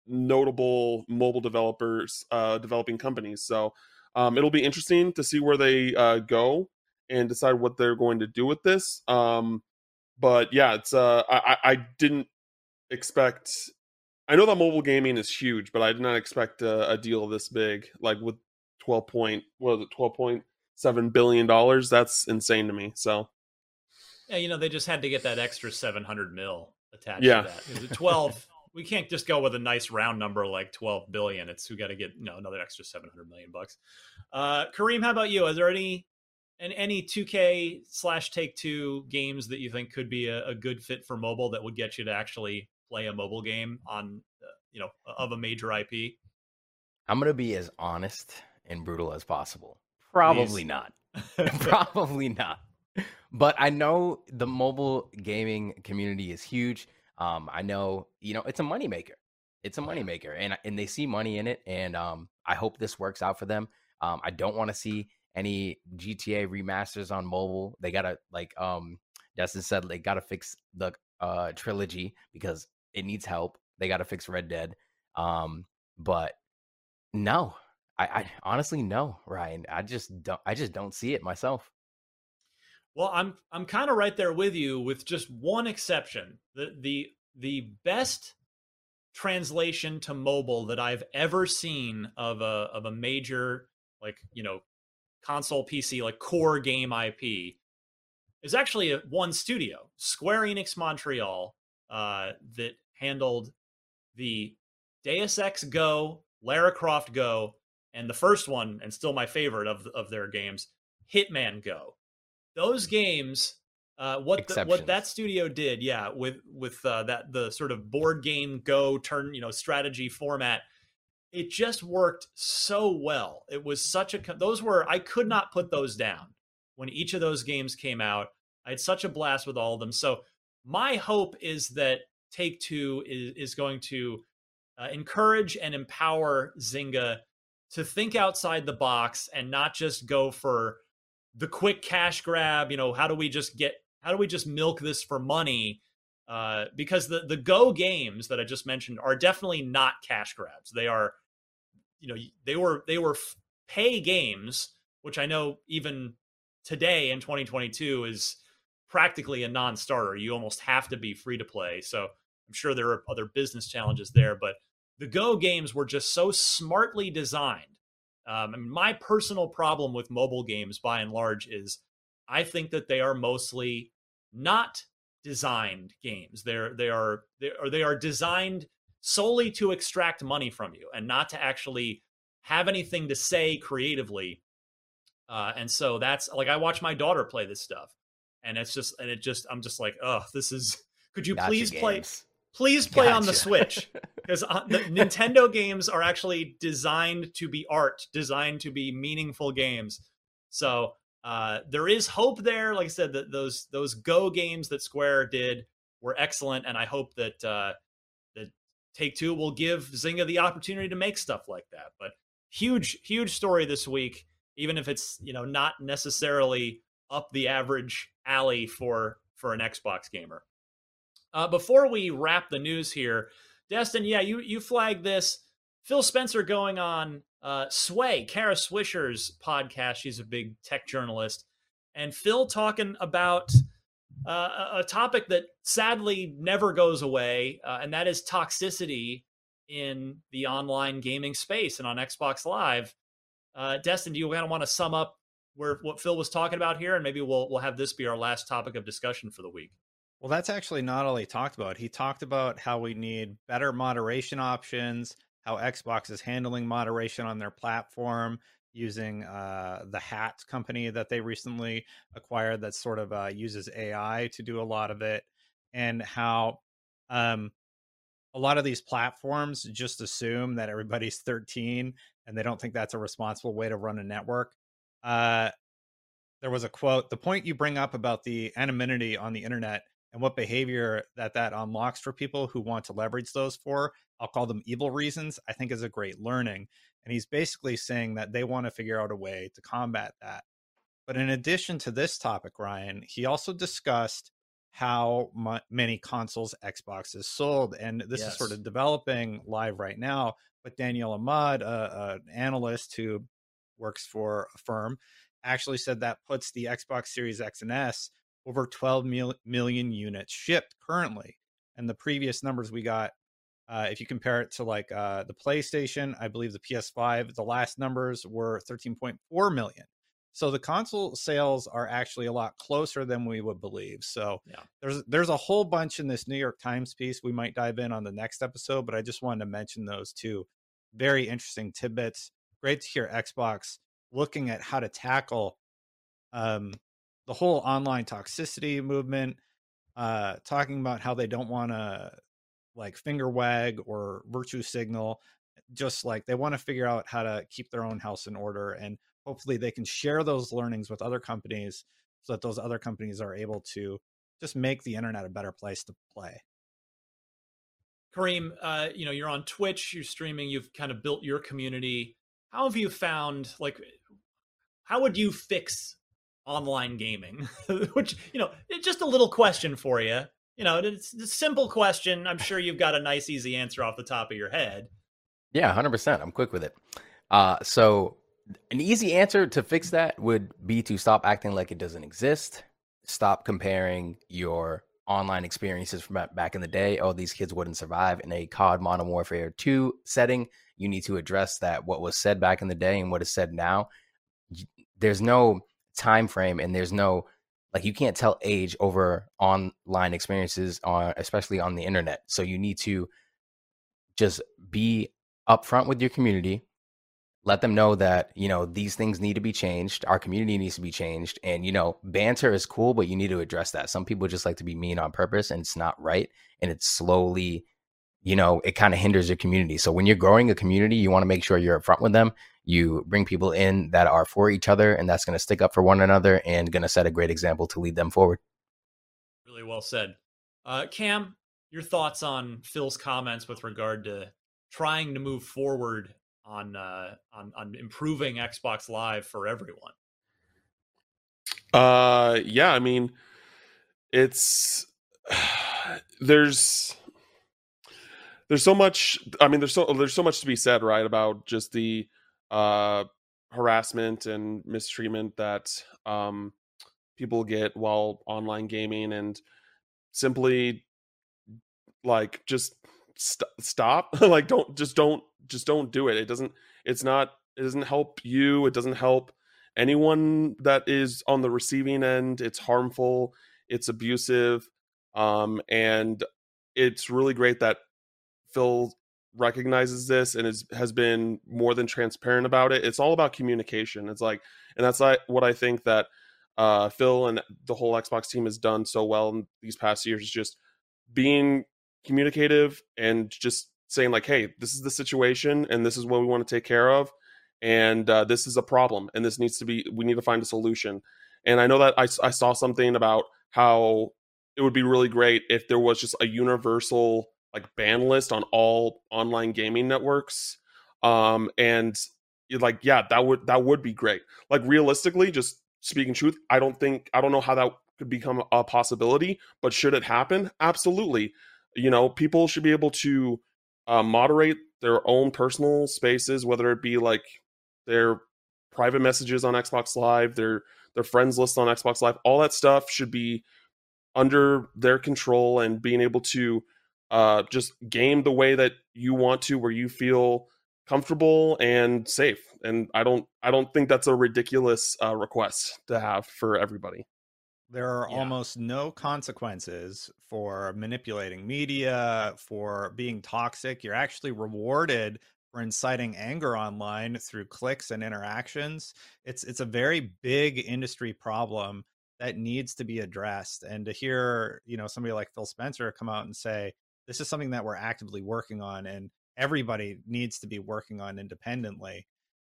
notable mobile developers uh developing companies so um, it'll be interesting to see where they uh, go and decide what they're going to do with this. Um, but yeah, it's uh, I, I didn't expect. I know that mobile gaming is huge, but I did not expect a, a deal this big. Like with twelve point, what was it, twelve point seven billion dollars? That's insane to me. So yeah, you know they just had to get that extra seven hundred mil attached yeah. to that. Twelve we can't just go with a nice round number like 12 billion. It's we got to get you know another extra 700 million bucks. Uh, Kareem, how about you? Is there any and any 2K slash Take Two games that you think could be a, a, good fit for mobile that would get you to actually play a mobile game on uh, you know of a major IP? I'm gonna be as honest and brutal as possible. Probably Please. not. Probably not. But I know the mobile gaming community is huge. Um, I know, you know, it's a moneymaker. It's a moneymaker, and and they see money in it, and um, I hope this works out for them. Um, I don't want to see any GTA remasters on mobile. They gotta like um Destin said, they gotta fix the uh trilogy because it needs help. They gotta fix Red Dead. Um, but no, I, I honestly no, Ryan. I just don't. I just don't see it myself. Well, I'm I'm kind of right there with you, with just one exception. The the the best translation to mobile that I've ever seen of a of a major like you know console PC like core game IP is actually a, one studio, Square Enix Montreal, uh, that handled the Deus Ex Go, Lara Croft Go, and the first one, and still my favorite of of their games, Hitman Go those games uh, what the, what that studio did, yeah, with with uh, that the sort of board game go turn, you know, strategy format, it just worked so well. It was such a those were I could not put those down when each of those games came out. I had such a blast with all of them. So my hope is that Take Two is is going to uh, encourage and empower Zynga to think outside the box and not just go for the quick cash grab, you know, how do we just get how do we just milk this for money? Uh, because the the Go games that I just mentioned are definitely not cash grabs. They are you know they were they were pay games, which I know even today in 2022 is practically a non-starter. You almost have to be free to play. So I'm sure there are other business challenges there, but the Go games were just so smartly designed. Um, I mean, my personal problem with mobile games, by and large, is I think that they are mostly not designed games. They're they are they are they are designed solely to extract money from you and not to actually have anything to say creatively. Uh, and so that's like I watch my daughter play this stuff, and it's just and it just I'm just like, oh, this is. Could you Gotcha please play? Please play on the Switch because uh, the Nintendo games are actually designed to be art, designed to be meaningful games. So uh, there is hope there. Like I said, that those those Go games that Square did were excellent, and I hope that uh, that Take Two will give Zynga the opportunity to make stuff like that. But huge, huge story this week, even if it's you know not necessarily up the average alley for for an Xbox gamer. Uh, before we wrap the news here, Destin, yeah, you you flagged this. Phil Spencer going on uh, Sway, Kara Swisher's podcast. She's a big tech journalist, and Phil talking about uh, a- topic that sadly never goes away, uh, and that is toxicity in the online gaming space and on Xbox Live. Uh, Destin, do you kind of want to sum up where what Phil was talking about here, and maybe we'll we'll have this be our last topic of discussion for the week. Well, that's actually not all he talked about. He talked about how we need better moderation options, how Xbox is handling moderation on their platform using uh, the Hat company that they recently acquired that sort of uh, uses AI to do a lot of it, and how um, a lot of these platforms just assume that everybody's 13 and they don't think that's a responsible way to run a network. Uh, there was a quote the point you bring up about the anonymity on the internet and what behavior that that unlocks for people who want to leverage those for i'll call them evil reasons i think is a great learning and he's basically saying that they want to figure out a way to combat that. But in addition to this topic ryan he also discussed how many consoles xbox has sold and this is sort of developing live right now but daniel ahmad uh, an analyst who works for a firm actually said that puts the xbox series x and s over 12 mil- million units shipped currently. And the previous numbers we got, uh, if you compare it to like uh, the PlayStation, I believe the PS5, the last numbers were 13.4 million. So the console sales are actually a lot closer than we would believe. So Yeah. there's there's a whole bunch in this New York Times piece. We might dive in on the next episode, but I just wanted to mention those two very interesting tidbits. Great to hear Xbox looking at how to tackle um, the whole online toxicity movement, uh, talking about how they don't want to like finger wag or virtue signal, just like they want to figure out how to keep their own house in order. And hopefully they can share those learnings with other companies so that those other companies are able to just make the internet a better place to play. Kareem, uh, you know, you're on Twitch, you're streaming, you've kind of built your community. How have you found like how would you fix online gaming? Which, you know, just a little question for you. You know, it's a simple question. I'm sure you've got a nice easy answer off the top of your head. Yeah, hundred percent. I'm quick with it. Uh, so an easy answer to fix that would be to stop acting like it doesn't exist. Stop comparing your online experiences from back in the day. Oh, these kids wouldn't survive in a COD Modern Warfare 2 setting. You need to address that what was said back in the day and what is said now. There's no time frame and there's no like you can't tell age over online experiences on especially on the internet. So you need to just be upfront with your community. Let them know that you know these things need to be changed. Our community needs to be changed. And you know banter is cool but you need to address that. Some people just like to be mean on purpose and it's not right and it's slowly you know it kind of hinders your community so when you're growing a community you want to make sure you're upfront with them you bring people in that are for each other and that's going to stick up for one another and going to set a great example to lead them forward Really well said. Uh, Cam, your thoughts on Phil's comments with regard to trying to move forward on uh, on on improving Xbox Live for everyone? Uh, yeah, I mean, it's there's there's so much. I mean, there's so there's so much to be said, right, about just the uh, harassment and mistreatment that um, people get while online gaming, and simply like just st- stop. like, don't just don't just don't do it. It doesn't. It's not. It doesn't help you. It doesn't help anyone that is on the receiving end. It's harmful. It's abusive. Um, and it's really great that Phil recognizes this and is has been more than transparent about it. It's all about communication. It's like, and that's like what I think that uh, Phil and the whole Xbox team has done so well in these past years. Is just being communicative and just saying like, "Hey, this is the situation, and this is what we want to take care of, and uh, this is a problem, and this needs to be. We need to find a solution." And I know that I, I saw something about how it would be really great if there was just a universal like ban list on all online gaming networks um and like yeah that would that would be great. Like realistically just speaking truth i don't think i don't know how that could become a possibility but should it happen? Absolutely. You know people should be able to uh, moderate their own personal spaces whether it be like their private messages on xbox live their their friends list on xbox live all that stuff should be under their control and being able to uh, just game the way that you want to, where you feel comfortable and safe. And I don't, I don't think that's a ridiculous uh, request to have for everybody. There are Yeah. almost no consequences for manipulating media, for being toxic. You're actually rewarded for inciting anger online through clicks and interactions. It's it's a very big industry problem that needs to be addressed. And to hear, you know, somebody like Phil Spencer come out and say, this is something that we're actively working on and everybody needs to be working on independently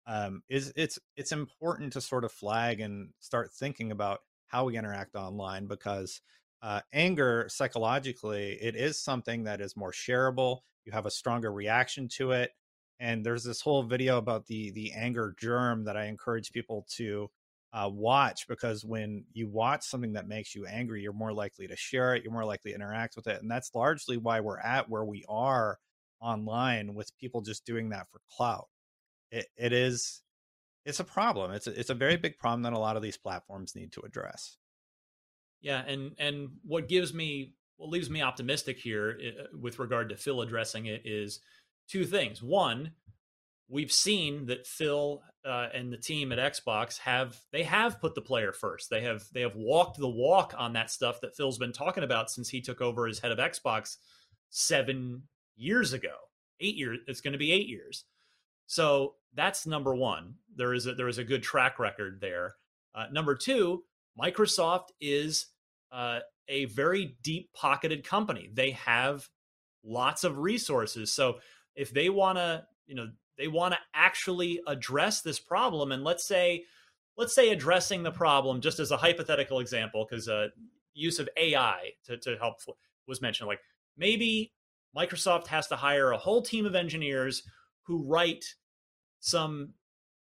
um, is it's it's important to sort of flag and start thinking about how we interact online because uh, anger psychologically it is something that is more shareable you have a stronger reaction to it and there's this whole video about the the anger germ that i encourage people to uh, watch because when you watch something that makes you angry you're more likely to share it you're more likely to interact with it and that's largely why we're at where we are online with people just doing that for clout it, it is it's a problem it's a, it's a very big problem that a lot of these platforms need to address Yeah, and and what gives me what leaves me optimistic here uh, with regard to Phil addressing it is two things. One, we've seen that Phil uh, and the team at Xbox have they have put the player first. They have they have walked the walk on that stuff that Phil's been talking about since he took over as head of Xbox seven years ago. Eight years. It's going to be eight years. So that's number one. There is a, there is a good track record there. Uh, number two, Microsoft is uh, a very deep pocketed company. They have lots of resources. So if they want to, you know, they want to actually address this problem, and let's say, let's say addressing the problem, just as a hypothetical example, because uh, use of AI to, to help was mentioned. Like maybe Microsoft has to hire a whole team of engineers who write some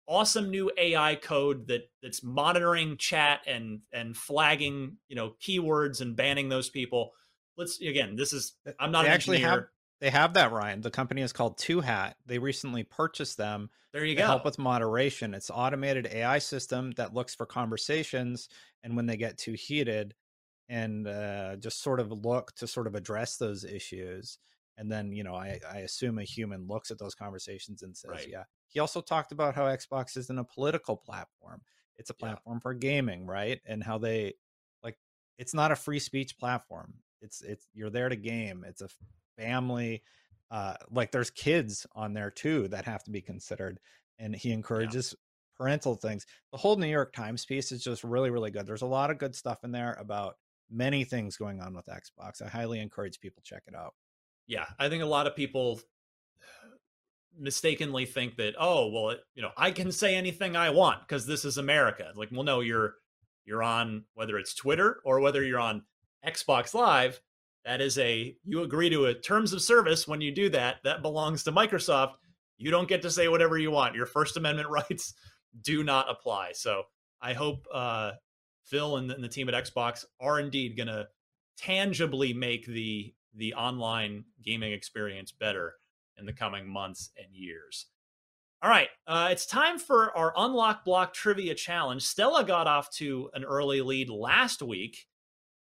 awesome new AI code that that's monitoring chat and and flagging you know keywords and banning those people. Let's again, this is I'm not they an actually engineer. have they have that ryan. The company is called two hat. They recently purchased them there you to go. help with moderation. It's automated ai system that looks for conversations and when they get too heated and uh, just sort of look to sort of address those issues. And then you know I, I assume a human looks at those conversations and says Right. yeah. He also talked about how xbox isn't a political platform. It's a Yeah. platform for gaming right? And how they like it's not a free speech platform. It's it's you're there to game. It's a family uh like there's kids on there too that have to be considered and he encourages parental things the whole new york times piece is just really really good there's a lot of good stuff in there about many things going on with xbox i highly encourage people check it out yeah, I think a lot of people mistakenly think that oh well it, you know I can say anything I want because this is America. Like well no you're you're on whether it's Twitter or whether you're on Xbox Live. That is a you agree to a terms of service when you do that. That belongs to Microsoft. You don't get to say whatever you want. Your First Amendment rights do not apply. So I hope uh, Phil and the, and the team at Xbox are indeed going to tangibly make the the online gaming experience better in the coming months and years. All right, uh, it's time for our Unlock Block Trivia Challenge. Stella got off to an early lead last week.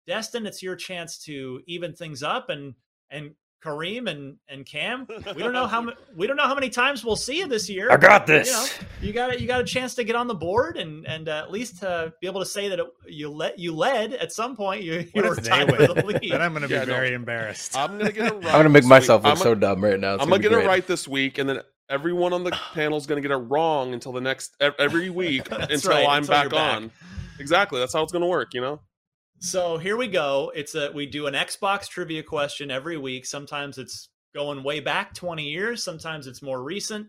Destin, it's your chance to even things up and and Kareem and and Cam. We don't know how we don't know how many times we'll see you this year. I got this. You, know, you got you got a chance to get on the board and and uh, at least uh, be able to say that it, you let you led at some point. You, you were tied for the lead. Then I'm going to be Yeah, no. very embarrassed. I'm gonna get it right. I'm gonna make myself week. look I'm so gonna- dumb right now. It's I'm gonna be get it right this week, and then everyone on the panel is gonna get it wrong until the next every week until right, I'm until back, back. on. Exactly. That's how it's gonna work. You know. So here we go. It's a we do an Xbox trivia question every week. Sometimes it's going way back 20 years, sometimes it's more recent.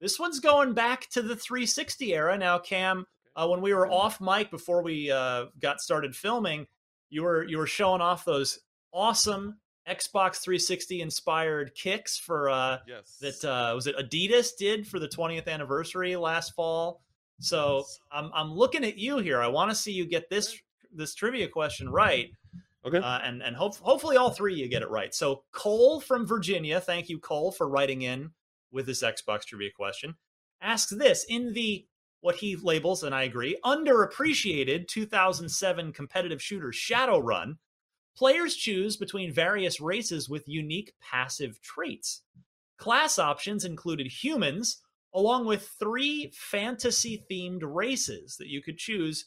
This one's going back to the 360 era. Now, Cam, uh, when we were off mic before we uh, got started filming, you were you were showing off those awesome Xbox 360 inspired kicks for uh, Yes. that uh, was it Adidas did for the 20th anniversary last fall. So I'm I'm looking at you here. I want to see you get this this trivia question right. Okay. Uh, and and hope, hopefully all three you get it right. So Cole from Virginia, thank you Cole for writing in with this Xbox trivia question. Asks this in the what he labels, and I agree, underappreciated 2007 competitive shooter Shadowrun. Players choose between various races with unique passive traits. Class options included humans, along with three fantasy themed races that you could choose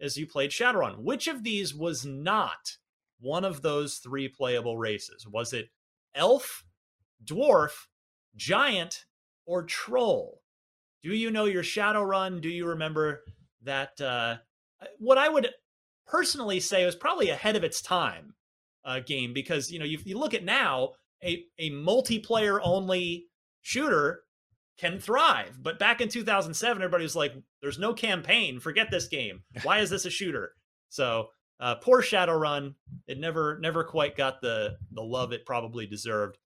as you played Shadowrun. Which of these was not one of those three playable races? Was it elf, dwarf, giant, or troll? Do you know your Shadowrun? Do you remember that? Uh, what I would personally say was probably ahead of its time uh, game because you know you, you look at now a a multiplayer only shooter can thrive, but back in 2007, everybody was like, "There's no campaign. Forget this game. Why is this a shooter?" So uh, poor Shadowrun, it never never quite got the the love it probably deserved.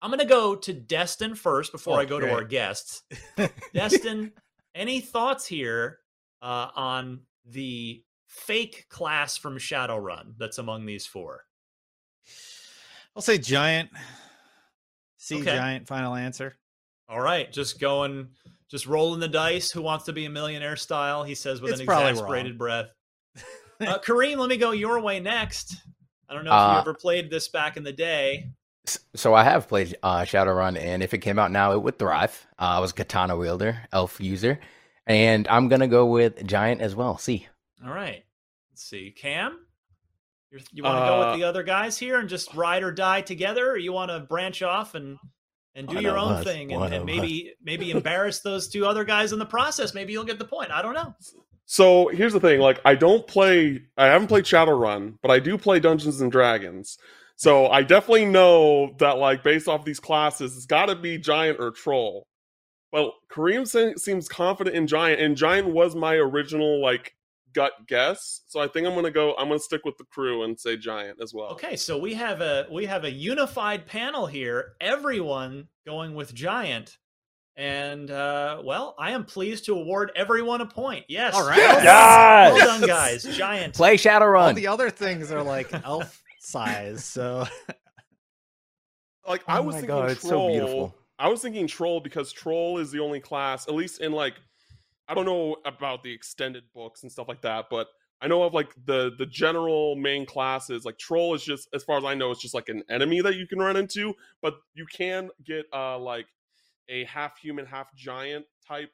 I'm gonna go to Destin first before Oh, I go to our guests. Destin, any thoughts here uh, on the fake class from Shadowrun that's among these four? I'll say giant. C Okay. giant. Final answer. All right, just going, just rolling the dice. Who wants to be a millionaire style? He says with It's an exasperated wrong. breath. Uh, Kareem, let me go your way next. I don't know if Uh, you ever played this back in the day. So I have played uh, Shadowrun, and if it came out now, it would thrive. Uh, I was a katana wielder, elf user, and I'm gonna go with giant as well. See, All right, let's see. Cam, You're, you want to go Uh, with the other guys here and just ride or die together, or you want to branch off and and do One your own us, thing and, and of maybe maybe embarrass those two other guys in the process? Maybe you'll get the point. I don't know. So here's the thing: like, I don't play. I haven't played Shadowrun, but I do play Dungeons and Dragons. So I definitely know that, like, based off these classes, it's got to be giant or troll. Well, Kareem se- seems confident in giant, and giant was my original like gut guess. So I think I'm gonna go. I'm gonna stick with the crew and say giant as well. Okay, so we have a we have a unified panel here. Everyone going with giant. And uh, well, I am pleased to award everyone a point. Yes. All right. Well, done. Yes! well done, guys. Giant. play All Shadowrun. the other things are like elf size. So Like I Oh was my thinking God, it's so troll. beautiful. I was thinking troll because troll is the only class, at least in like I don't know about the extended books and stuff like that, but I know of like the the general main classes. Like troll is just, as far as I know, it's just like an enemy that you can run into, but you can get uh like a half human, half giant type.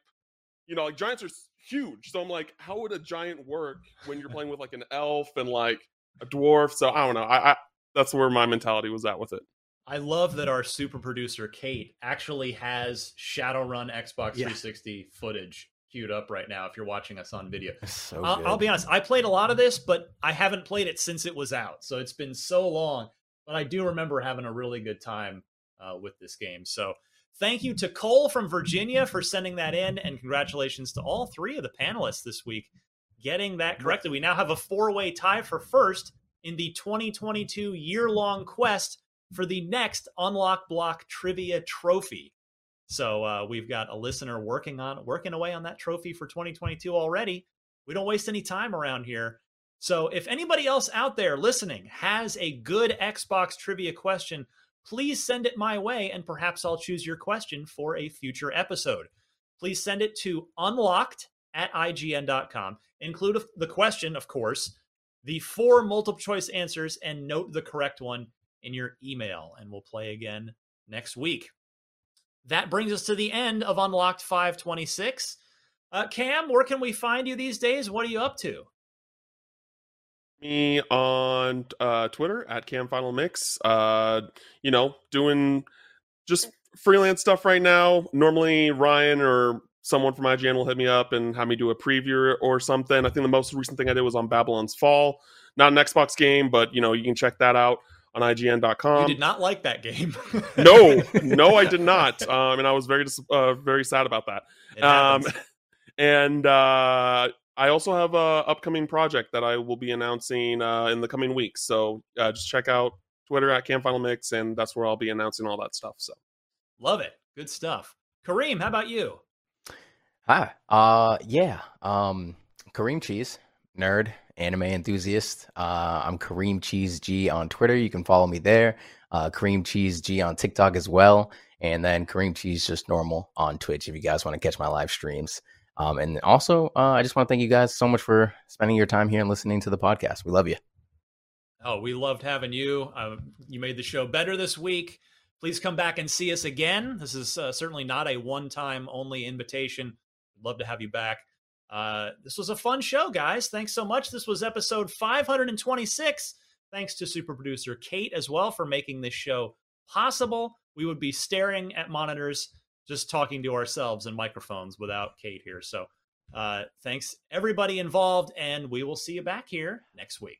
You know, like giants are huge, so I'm like, how would a giant work when you're playing with like an elf and like a dwarf? So I don't know. I, I that's where my mentality was at with it. I love that our super producer Kate actually has Shadowrun Xbox Yeah. 360 footage queued up right now. If you're watching us on video, so I'll, I'll be honest. I played a lot of this, but I haven't played it since it was out, so it's been so long. But I do remember having a really good time uh, with this game. So thank you to Cole from Virginia for sending that in, and congratulations to all three of the panelists this week getting that corrected. We now have a four-way tie for first in the 2022 year-long quest for the next Unlock Block Trivia Trophy. So uh, we've got a listener working on working away on that trophy for 2022 already. We don't waste any time around here. So if anybody else out there listening has a good Xbox trivia question, please send it my way and perhaps I'll choose your question for a future episode. Please send it to unlocked at ign.com. Include the question, of course, the four multiple choice answers, and note the correct one in your email. And we'll play again next week. That brings us to the end of Unlocked 526. Uh, Cam, where can we find you these days? What are you up to? Me on uh, Twitter at Cam Final Mix. Uh, you know, doing just freelance stuff right now. Normally, Ryan or someone from IGN will hit me up and have me do a preview or something. I think the most recent thing I did was on Babylon's Fall. Not an Xbox game, but you know, you can check that out on IGN.com. You did not like that game. no, no, I did not, um, and I was very uh, very sad about that. Um, and uh, I also have a upcoming project that I will be announcing uh, in the coming weeks. So uh, just check out Twitter at Cam Final Mix, and that's where I'll be announcing all that stuff. So love it, good stuff. Kareem, how about you? Hi. Uh, yeah. Um, Kareem Cheese, nerd, anime enthusiast. Uh, I'm Kareem Cheese G on Twitter. You can follow me there. Uh, Kareem Cheese G on TikTok as well. And then Kareem Cheese just normal on Twitch if you guys want to catch my live streams. Um, and also, uh, I just want to thank you guys so much for spending your time here and listening to the podcast. We love you. Oh, we loved having you. Uh, you made the show better this week. Please come back and see us again. This is uh, certainly not a one time only invitation love to have you back. Uh, this was a fun show, guys. Thanks so much. This was episode 526. Thanks to super producer Kate as well for making this show possible. We would be staring at monitors, just talking to ourselves and microphones without Kate here. So, uh, thanks everybody involved, and we will see you back here next week.